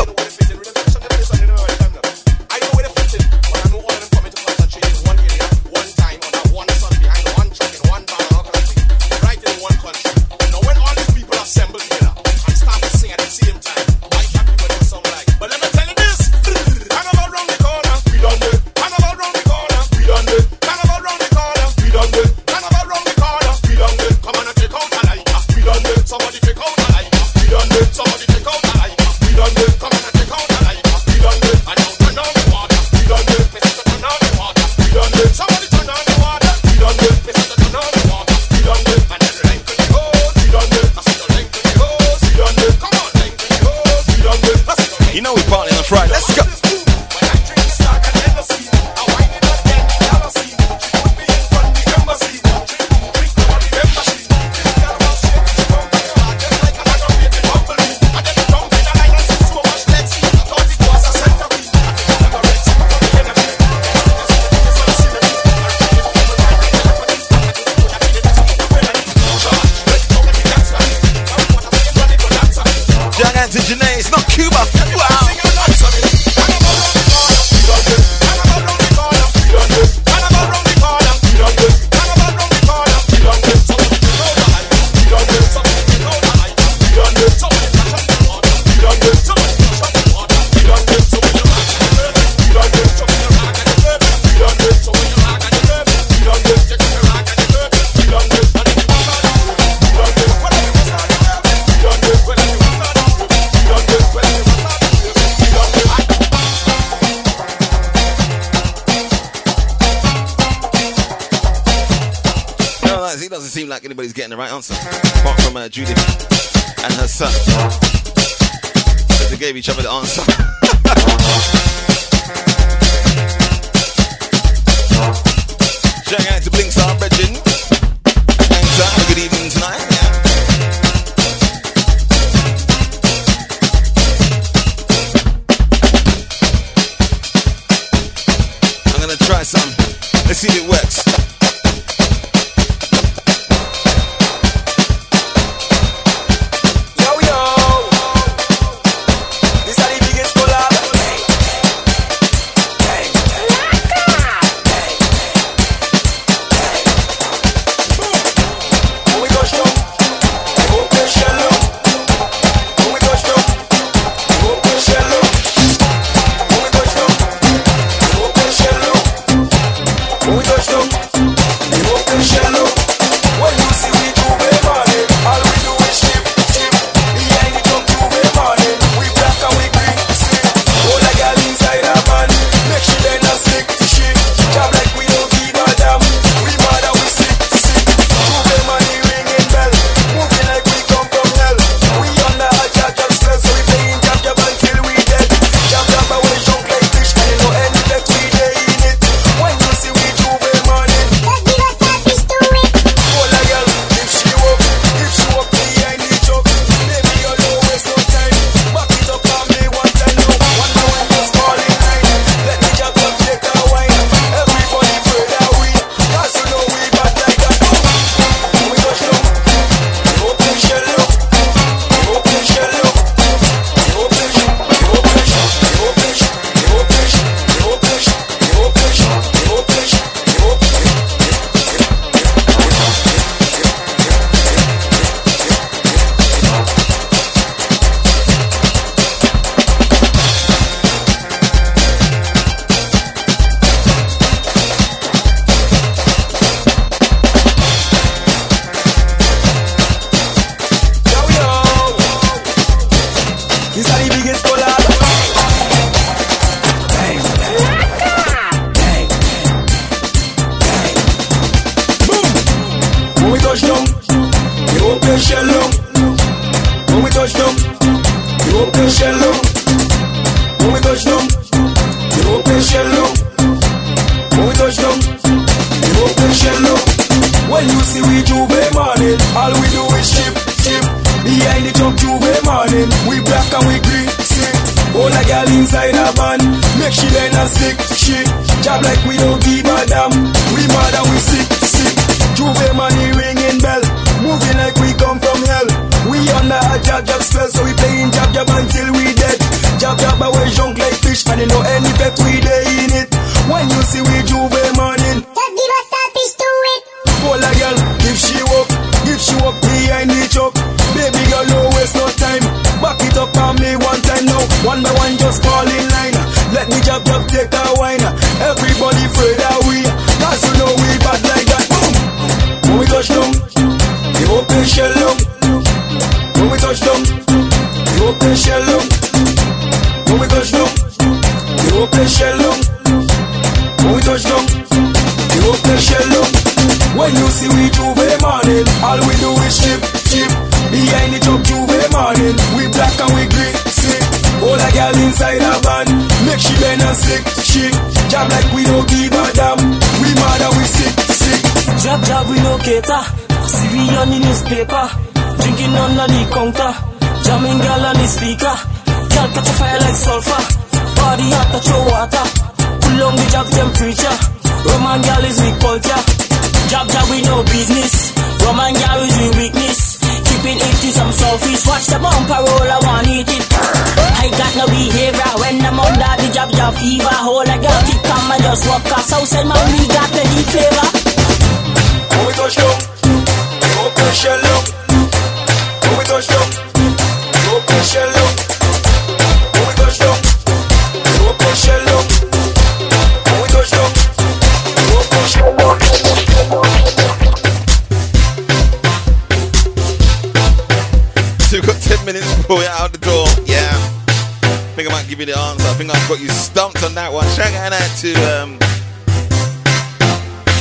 I think I've got you stumped on that one. Shout out to um,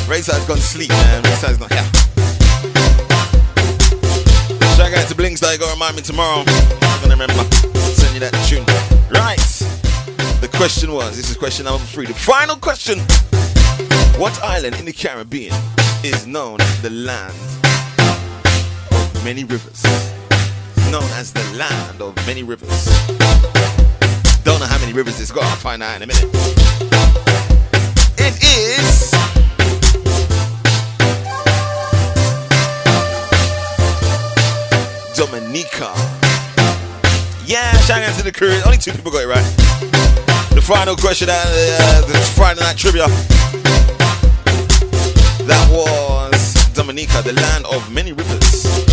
Rayside's gone sleep, man. Rayside's not here. Shout out to Blings that you gotta remind me tomorrow. I'm gonna remember. Send you that tune. Right. The question was, this is question number three. The final question. What island in the Caribbean is known as the land of many rivers? Known as the land of many rivers. Don't know how many rivers it's got. I'll find out in a minute. It is. Dominica. Yeah, shout out to the crew. Only two people got it right. The final question out of the, uh, the Friday night trivia. That was Dominica, the land of many rivers.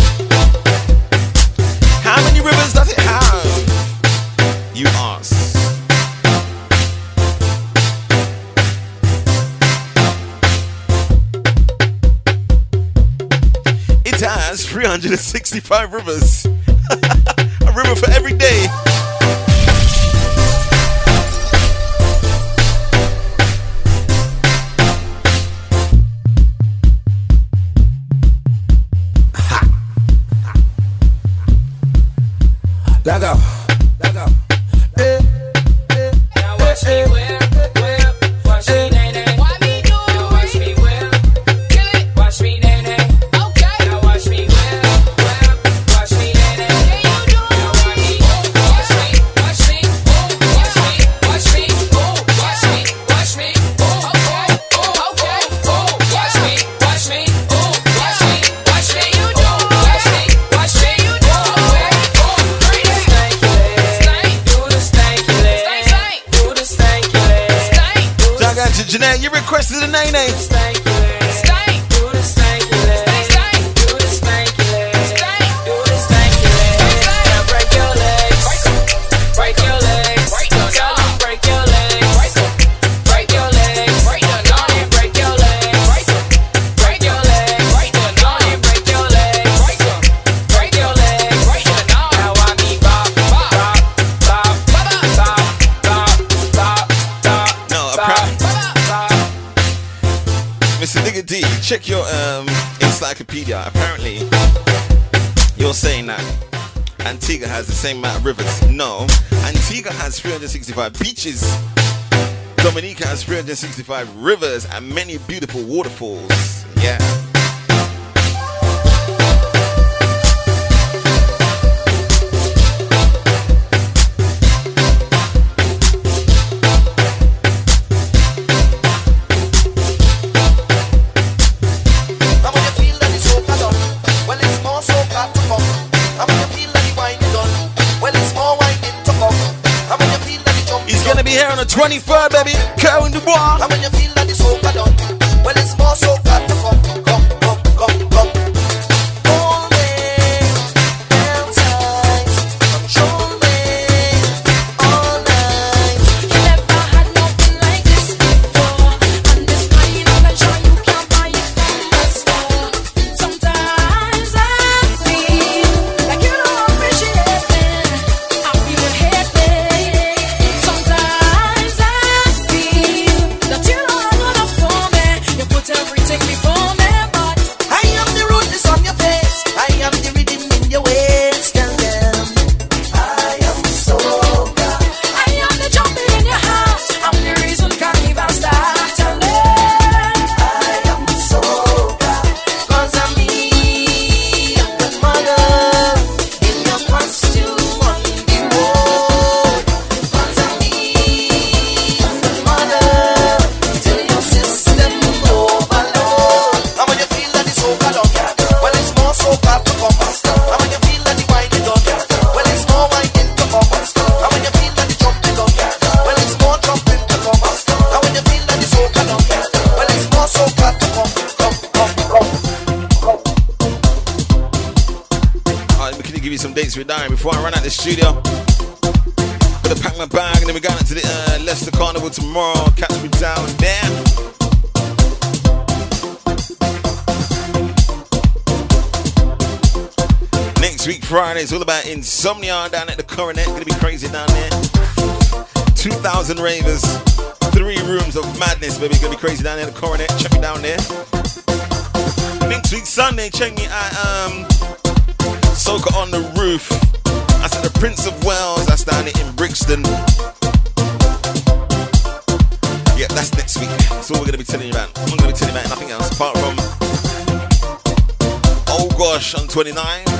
365 rivers. a river for every day. has the same amount of rivers. No. Antigua has 365 beaches. Dominica has 365 rivers and many beautiful waterfalls. Yeah. be here on the 23rd, baby. Curry Dubois. And when you feel that it's over done, well, it's more so got to come. Somnion down at the Coronet. Gonna be crazy down there. 2,000 ravers. Three rooms of madness, baby. Gonna be crazy down there at the Coronet. Check me down there. Next week, Sunday, check me out. Um, Soca on the Roof. That's at the Prince of Wales. That's down there in Brixton. Yeah, that's next week. That's all we're gonna be telling you about. I'm gonna be telling you about nothing else apart from. Oh gosh, on 29.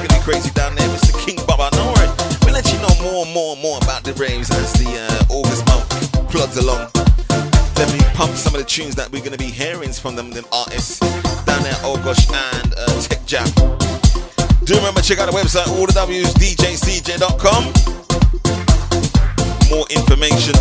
tunes that we're going to be hearing from them, them artists down there, oh and uh, Tech Jam. Do remember, check out the website, all the W's, djcj.com. More information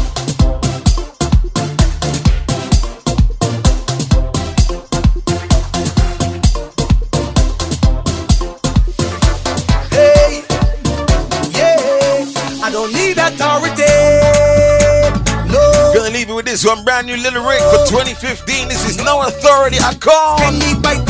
brand new lyric for 2015. This is no authority. I call.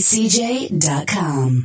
CJ.